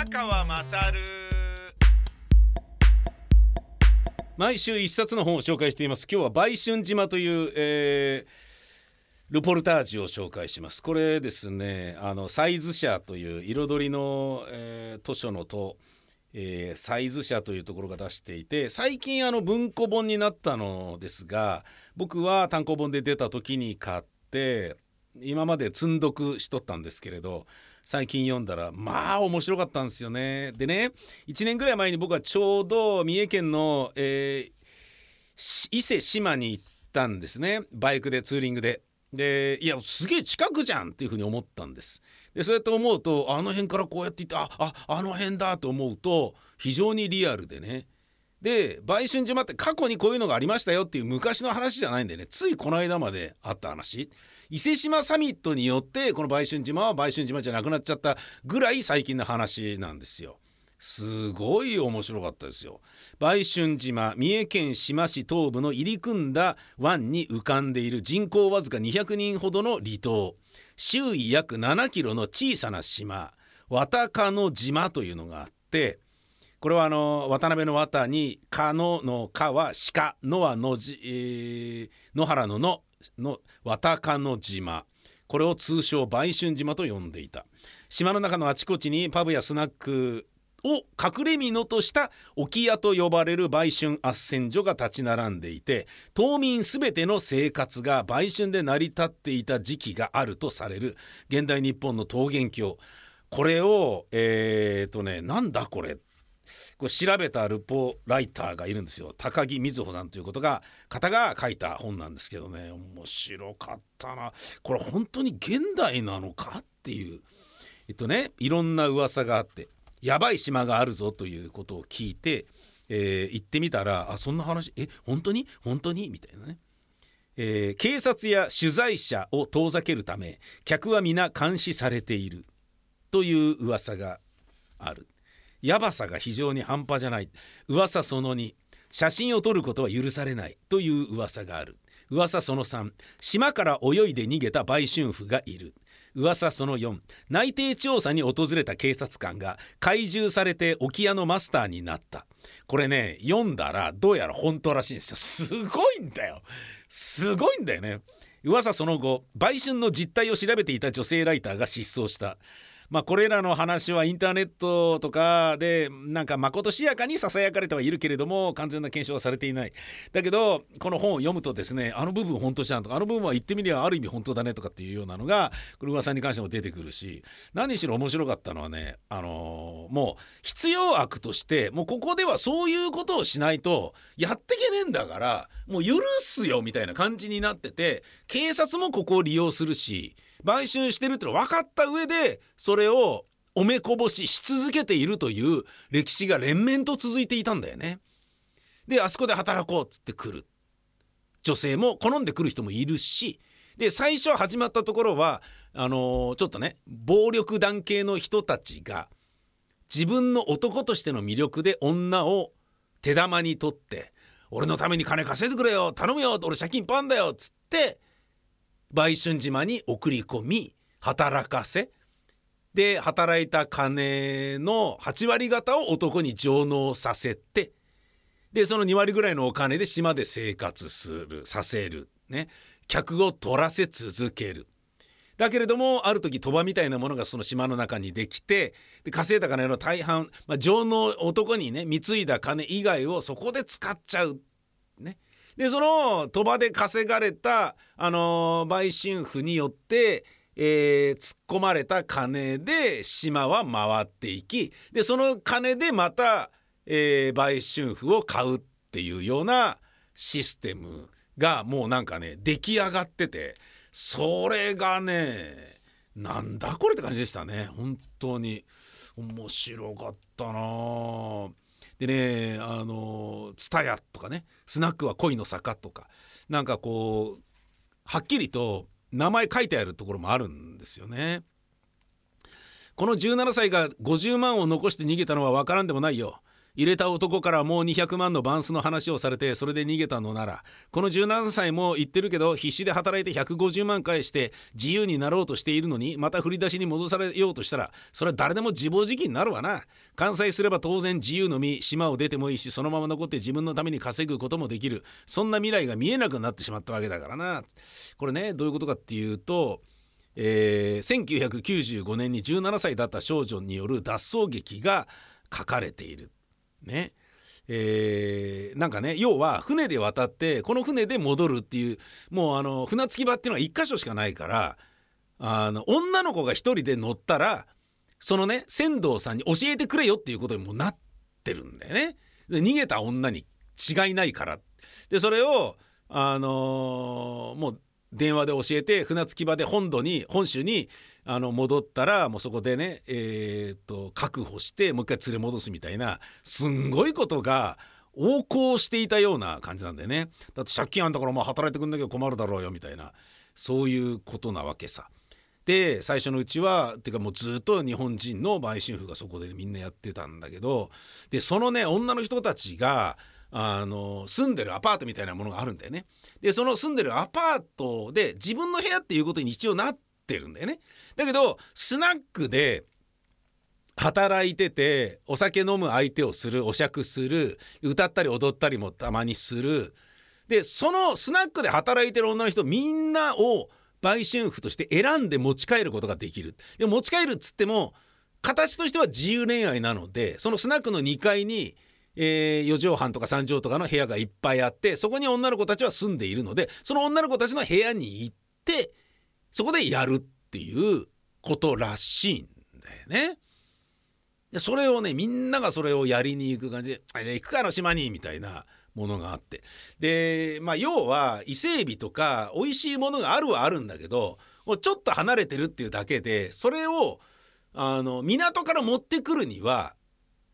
宮川まさる毎週一冊の本を紹介しています。今日は売春島という、えールポルタージュを紹介します。これですねあのサイズ社という彩りの、えー図書のと、えーサイズ社というところが出していて最近あの文庫本になったのですが僕は単行本で出た時に買って今まで積んどくしとったんですけれど最近読んだらまあ面白かったんですよね。でね1年ぐらい前に僕はちょうど三重県の、えー伊勢志摩に行ったんですねバイクでツーリングで。でいやすげえ近くじゃんっていうふうに思ったんです。でそうやって思うとあの辺からこうやって行ってあああの辺だと思うと非常にリアルでねで売春島って過去にこういうのがありましたよっていう昔の話じゃないんでねついこの間まであった話伊勢志摩サミットによってこの売春島は売春島じゃなくなっちゃったぐらい最近の話なんですよ。すごい面白かったですよ。売春島三重県志摩市東部の入り組んだ湾に浮かんでいる人口わずか200人ほどの離島周囲約7キロの小さな島綿鹿の島というのがあってこれはあの渡辺の綿に鹿のの鹿は鹿のはのじ、えー野原ののの綿鹿の島。これを通称売春島と呼んでいた。島の中のあちこちにパブやスナックを隠れ蓑とした置屋と呼ばれる売春斡旋所が立ち並んでいて島民すべての生活が売春で成り立っていた時期があるとされる現代日本の桃源郷。これをえー、とねなんだこれこれ調べたルポライターがいるんですよ。高木瑞穂さんということが方が書いた本なんですけどね。面白かったな。これ本当に現代なのかっていう。えっとねいろんな噂があってやばい島があるぞということを聞いて、えー行ってみたらあそんな話え本当に？本当に？みたいなね。えー警察や取材者を遠ざけるため客は皆監視されているという噂がある。やばさが非常に半端じゃない。噂その2写真を撮ることは許されない。という噂がある。噂その3島から泳いで逃げた売春婦がいる。噂その4内定調査に訪れた警察官が懐柔されて沖屋のマスターになった。これね読んだらどうやら本当らしいんですよ。すごいんだよ。すごいんだよね。噂その後売春の実態を調べていた女性ライターが失踪した。まあこれらの話はインターネットとかでなんかまことしやかにささやかれてはいるけれども完全な検証はされていない。だけどこの本を読むとですねあの部分本当じゃんとかあの部分は言ってみればある意味本当だねとかっていうようなのがこれ噂に関しても出てくるし何しろ面白かったのはねあのーもう必要悪としてもうここではそういうことをしないとやってけねえんだからもう許すよみたいな感じになってて警察もここを利用するし買収してるっての分かった上でそれをおめこぼしし続けているという歴史が連綿と続いていたんだよね。であそこで働こうっつって来る女性も好んで来る人もいるしで最初始まったところはあのーちょっとね暴力団系の人たちが自分の男としての魅力で女を手玉に取って「俺のために金稼いでくれよ頼むよ俺借金パンだよ」っつって売春島に送り込み働かせ。で働いた金の8割方を男に上納させてでその2割ぐらいのお金で島で生活するさせる。ね。客を取らせ続ける。だけれどもある時鳥羽みたいなものがその島の中にできてで稼いだ金の大半、まあ、上納男にね貢いだ金以外をそこで使っちゃう。ね、でその鳥羽で稼がれた、あのー売春婦によって、えー突っ込まれた金で島は回っていきでその金でまた、えー売春婦を買うっていうようなシステムがもうなんかね出来上がっててそれがねなんだこれって感じでしたね。本当に面白かったなでねあの「ツタヤ」とかね「スナックは恋の坂」とかなんかこうはっきりと名前書いてあるところもあるんですよね。この17歳が50万を残して逃げたのは分からんでもないよ。入れた男からもう200万のバンスの話をされてそれで逃げたのならこの17歳も言ってるけど必死で働いて150万返して自由になろうとしているのにまた振り出しに戻されようとしたらそれは誰でも自暴自棄になるわな。完済すれば当然自由の身島を出てもいいしそのまま残って自分のために稼ぐこともできる。そんな未来が見えなくなってしまったわけだからな。これねどういうことかっていうとえー、1995年に17歳だった少女による脱走劇が書かれている。ね。えー、なんかね要は船で渡ってこの船で戻るっていうもうあの船着き場っていうのが1箇所しかないからあの女の子が1人で乗ったらそのね船頭さんに教えてくれよっていうことにもなってるんだよね。で逃げた女に違いないから。でそれをあのー、もう電話で教えて船着き場で本土に本州にあの戻ったらもうそこでね、えー、っと確保してもう一回連れ戻すみたいなすんごいことが横行していたような感じなんだよね。だって借金あんだからまあ働いてくんなきゃ困るだろうよみたいなそういうことなわけさ。で最初のうちはっていうかもうずっと日本人の売春婦がそこでみんなやってたんだけどでそのね女の人たちがあの住んでるアパートみたいなものがあるんだよね。でその住んでるアパートで自分の部屋っていうことに一応なってるんだよね。だけどスナックで働いててお酒飲む相手をするお酌する歌ったり踊ったりもたまにするでそのスナックで働いてる女の人みんなを売春婦として選んで持ち帰ることができるで持ち帰るっつっても形としては自由恋愛なのでそのスナックの2階にえー、4畳半とか3畳とかの部屋がいっぱいあってそこに女の子たちは住んでいるのでその女の子たちの部屋に行ってそこでやるっていうことらしいんだよね。でそれをねみんながそれをやりに行く感じで「行くかの島に」みたいなものがあってでまあ要は伊勢海老とか美味しいものがあるはあるんだけどちょっと離れてるっていうだけでそれをあの港から持ってくるには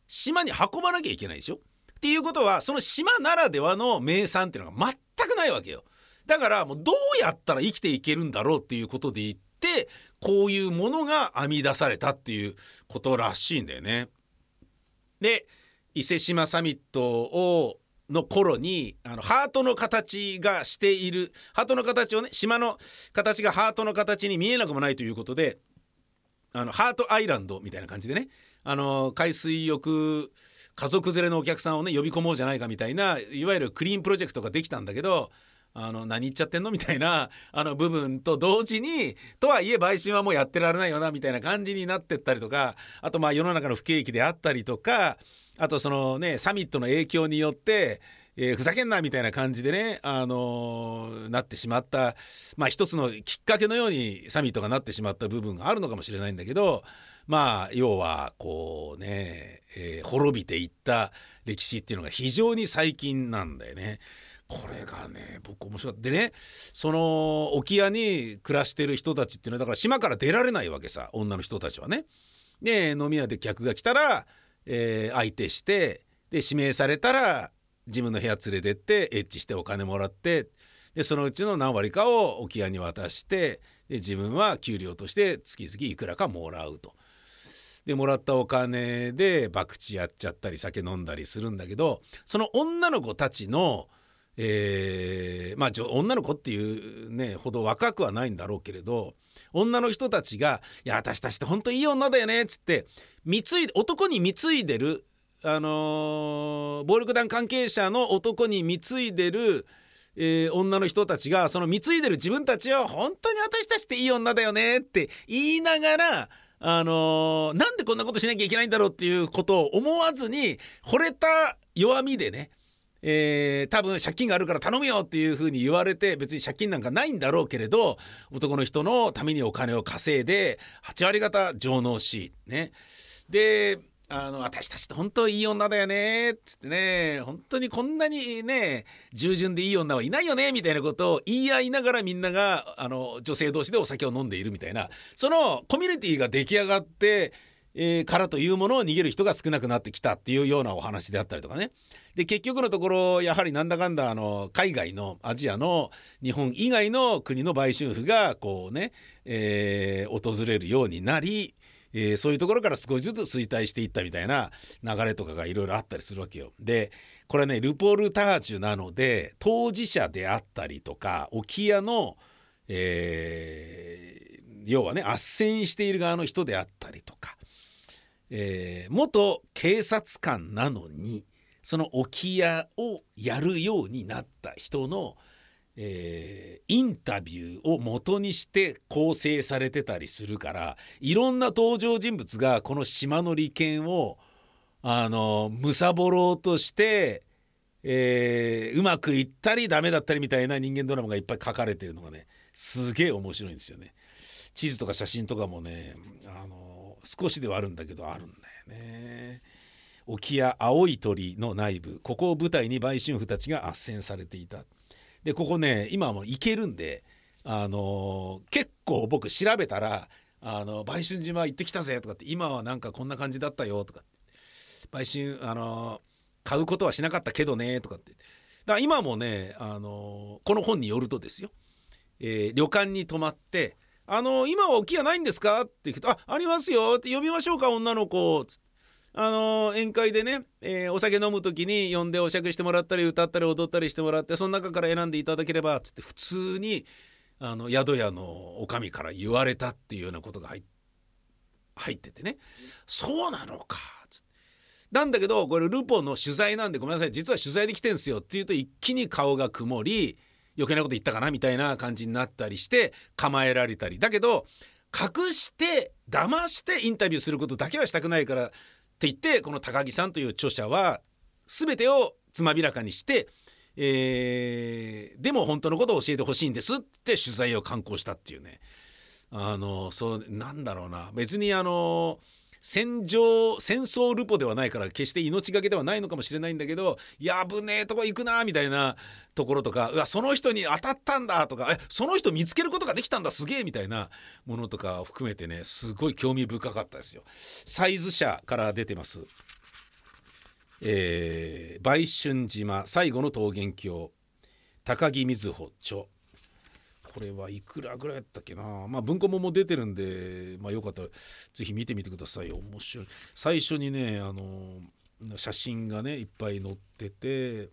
島に運ばなきゃいけないでしょ？っていうことはその島ならではの名産っていうのが全くないわけよ。だからもうどうやったら生きていけるんだろうっていうことで言ってこういうものが編み出されたっていうことらしいんだよね。で伊勢志摩サミットをの頃にあのハートの形がしているハートの形をね島の形がハートの形に見えなくもないということであのハートアイランドみたいな感じでねあの海水浴家族連れのお客さんをね呼び込もうじゃないかみたいないわゆるクリーンプロジェクトができたんだけどあの何言っちゃってんのみたいなあの 部分と同時にとはいえ売春はもうやってられないよなみたいな感じになってったりとかあとまあ世の中の不景気であったりとかあとそのねサミットの影響によってえー、ふざけんなみたいな感じでね、あのー、なってしまった、まあ一つのきっかけのようにサミットがなってしまった部分があるのかもしれないんだけど、まあ要はこうね、えー、滅びていった歴史っていうのが非常に最近なんだよね。これがね僕面白かったでねその沖合に暮らしてる人たちっていうのはだから島から出られないわけさ女の人たちはね。で飲み屋で客が来たら、えー、相手してで指名されたら自分の部屋連れてってエッチしてお金もらってでそのうちの何割かを沖合に渡してで自分は給料として月々いくらかもらうと。でもらったお金で博打やっちゃったり酒飲んだりするんだけどその女の子たちのえー、まあ女の子っていうねほど若くはないんだろうけれど女の人たちが「いや私たちって本当いい女だよね」っつって貢い男に貢いでるあのー、暴力団関係者の男に貢いでる、えー、女の人たちがその貢いでる自分たちを本当に私たちっていい女だよねって言いながらあのー、なんでこんなことしなきゃいけないんだろうっていうことを思わずに惚れた弱みでねえー、多分借金があるから頼むよっていうふうに言われて別に借金なんかないんだろうけれど男の人のためにお金を稼いで8割方上納しね。であの私たちって本当いい女だよねっつってね本当にこんなにね従順でいい女はいないよねみたいなことを言い合いながらみんながあの女性同士でお酒を飲んでいるみたいなそのコミュニティが出来上がって、えー、からというものを逃げる人が少なくなってきたっていうようなお話であったりとかね。で結局のところやはりなんだかんだあの海外のアジアの日本以外の国の売春婦がこうね、えー、訪れるようになりえー、そういうところから少しずつ衰退していったみたいな流れとかがいろいろあったりするわけよ。でこれねルポルタージュなので当事者であったりとか沖屋の、えー、要はね斡旋している側の人であったりとか、えー、元警察官なのにその沖屋をやるようになった人のえー、インタビューを元にして構成されてたりするからいろんな登場人物がこの島の利権をあの貪ろうとして、えー、うまくいったりダメだったりみたいな人間ドラマがいっぱい書かれてるのがねすげえ面白いんですよね。地図とか写真とかもねあの少しではあるんだけどあるんだよね。沖屋青い鳥の内部ここを舞台に売春婦たちが斡旋されていた。でここね今も行けるんであのー、結構僕調べたら「あの売春島行ってきたぜ」とかって「今はなんかこんな感じだったよ」とか売春あのー、買うことはしなかったけどねとかってだから今もね、あのー、この本によるとですよ、え旅館に泊まって「あの今は起きやないんですか?」って聞くと「あありますよ」って呼びましょうか女の子つって。あの宴会でね、えー、お酒飲む時に呼んでお酌してもらったり歌ったり踊ったりしてもらってその中から選んでいただければっつって普通にあの宿屋の女将から言われたっていうようなことが入っててね。そうなのかつって。なんだけどこれルポの取材なんでごめんなさい実は取材で来てんすよっていうと一気に顔が曇り余計なこと言ったかなみたいな感じになったりして構えられたり。だけど隠して騙してインタビューすることだけはしたくないからって言ってこの高木さんという著者は全てをつまびらかにして、えー、でも本当のことを教えてほしいんですって取材を刊行したっていうね。あのそうなんだろうな。別にあの戦場戦争ルポではないから決して命がけではないのかもしれないんだけどやぶねえとこ行くなみたいなところとかうわその人に当たったんだとかえその人見つけることができたんだすげえみたいなものとかを含めてねすごい興味深かったですよ。サイズ社から出てます。えー、売春島最後の桃源郷高木瑞穂著これはいくらぐらいやったっけな。まあ文庫本も出てるんでまあよかったら是非見てみてください面白い。最初にねあの写真がねいっぱい載ってて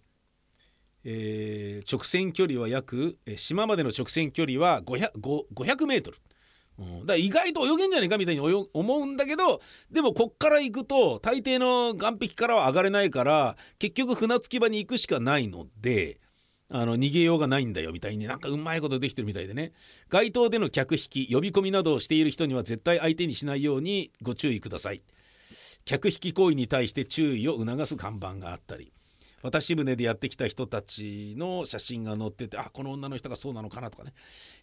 えー、直線距離は約島までの直線距離は 500, 500メートル、うん、だ意外と泳げんじゃないかみたいに思うんだけどでもこっから行くと大抵の岸壁からは上がれないから結局船着き場に行くしかないのであの逃げようがないんだよみたいになんかうまいことできてるみたいでね。街頭での客引き呼び込みなどをしている人には絶対相手にしないようにご注意ください。客引き行為に対して注意を促す看板があったり。渡し船でやってきた人たちの写真が載っててあこの女の人がそうなのかなとかね、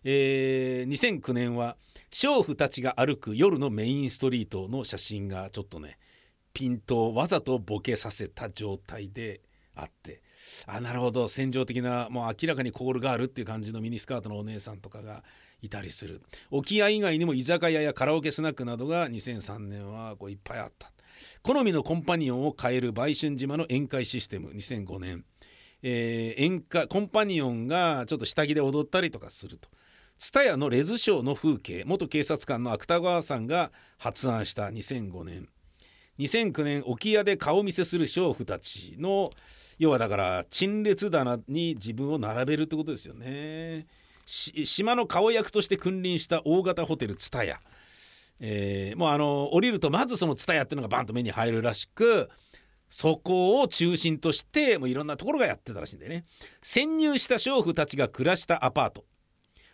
えー、2009年は娼婦たちが歩く夜のメインストリートの写真がちょっとねピントをわざとボケさせた状態であって。あなるほど。戦場的なもう明らかにコールがあるっていう感じのミニスカートのお姉さんとかがいたりする。沖合以外にも居酒屋やカラオケスナックなどが2003年はこういっぱいあった。好みのコンパニオンを変える売春島の宴会システム2005年、えー、宴会コンパニオンがちょっと下着で踊ったりとかすると。蔦屋のレズショーの風景元警察官の芥川さんが発案した2005年。2009年沖屋で顔見せする娼婦たちの要はだから陳列棚に自分を並べるってことですよね。島の顔役として君臨した大型ホテル蔦屋えー、もうあの降りるとまずその蔦屋っていうのがバンと目に入るらしくそこを中心としてもういろんなところがやってたらしいんだよね。潜入した娼婦たちが暮らしたアパート。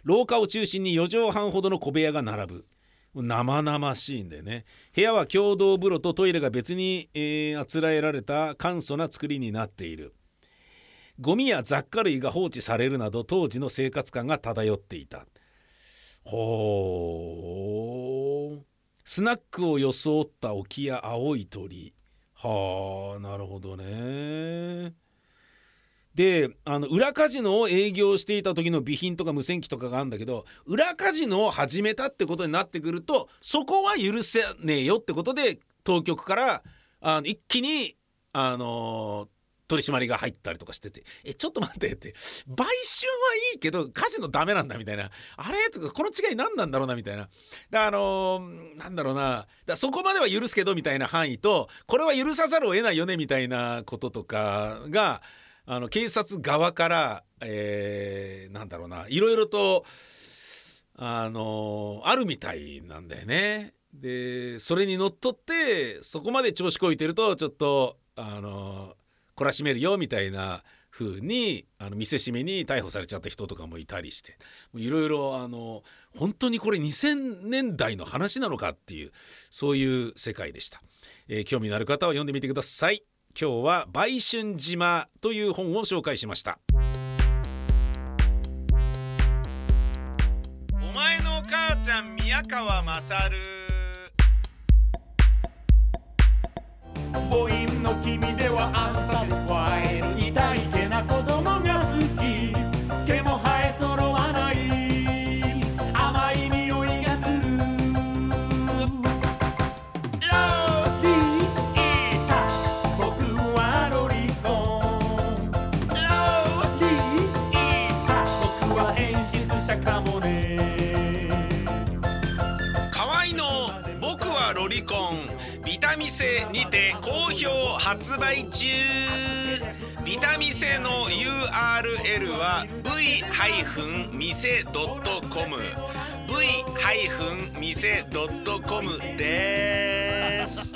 廊下を中心に4畳半ほどの小部屋が並ぶ。生々しいんでね。部屋は共同風呂とトイレが別に、えー、あつらえられた簡素な作りになっている。ゴミや雑貨類が放置されるなど当時の生活感が漂っていた。ほうスナックを装った沖や青い鳥。はあなるほどね。であの裏カジノを営業していた時の備品とか無線機とかがあるんだけど裏カジノを始めたってことになってくるとそこは許せねえよってことで当局からあの一気にあの取り締まりが入ったりとかしてて「えちょっと待って」って売春はいいけどカジノダメなんだみたいなあれ？とかこの違い何なんだろうなみたいな。だあのー、なんだろうな。だそこまでは許すけどみたいな範囲とこれは許さざるを得ないよねみたいなこととかがあの警察側から、えー、なんだろうないろいろとあの、あるみたいなんだよね。でそれにのっとってそこまで調子こいてるとちょっとあの懲らしめるよみたいな風にあの見せしめに逮捕されちゃった人とかもいたりして。いろいろ本当にこれ2000年代の話なのかっていうそういう世界でした、えー、興味のある方は読んでみてください。今日は売春島という本を紹介しました。お前の母ちゃん宮川勝。母音の君ではビタミセにて好評発売中。ビタミセの URL は v-mise.com v-mise.com です。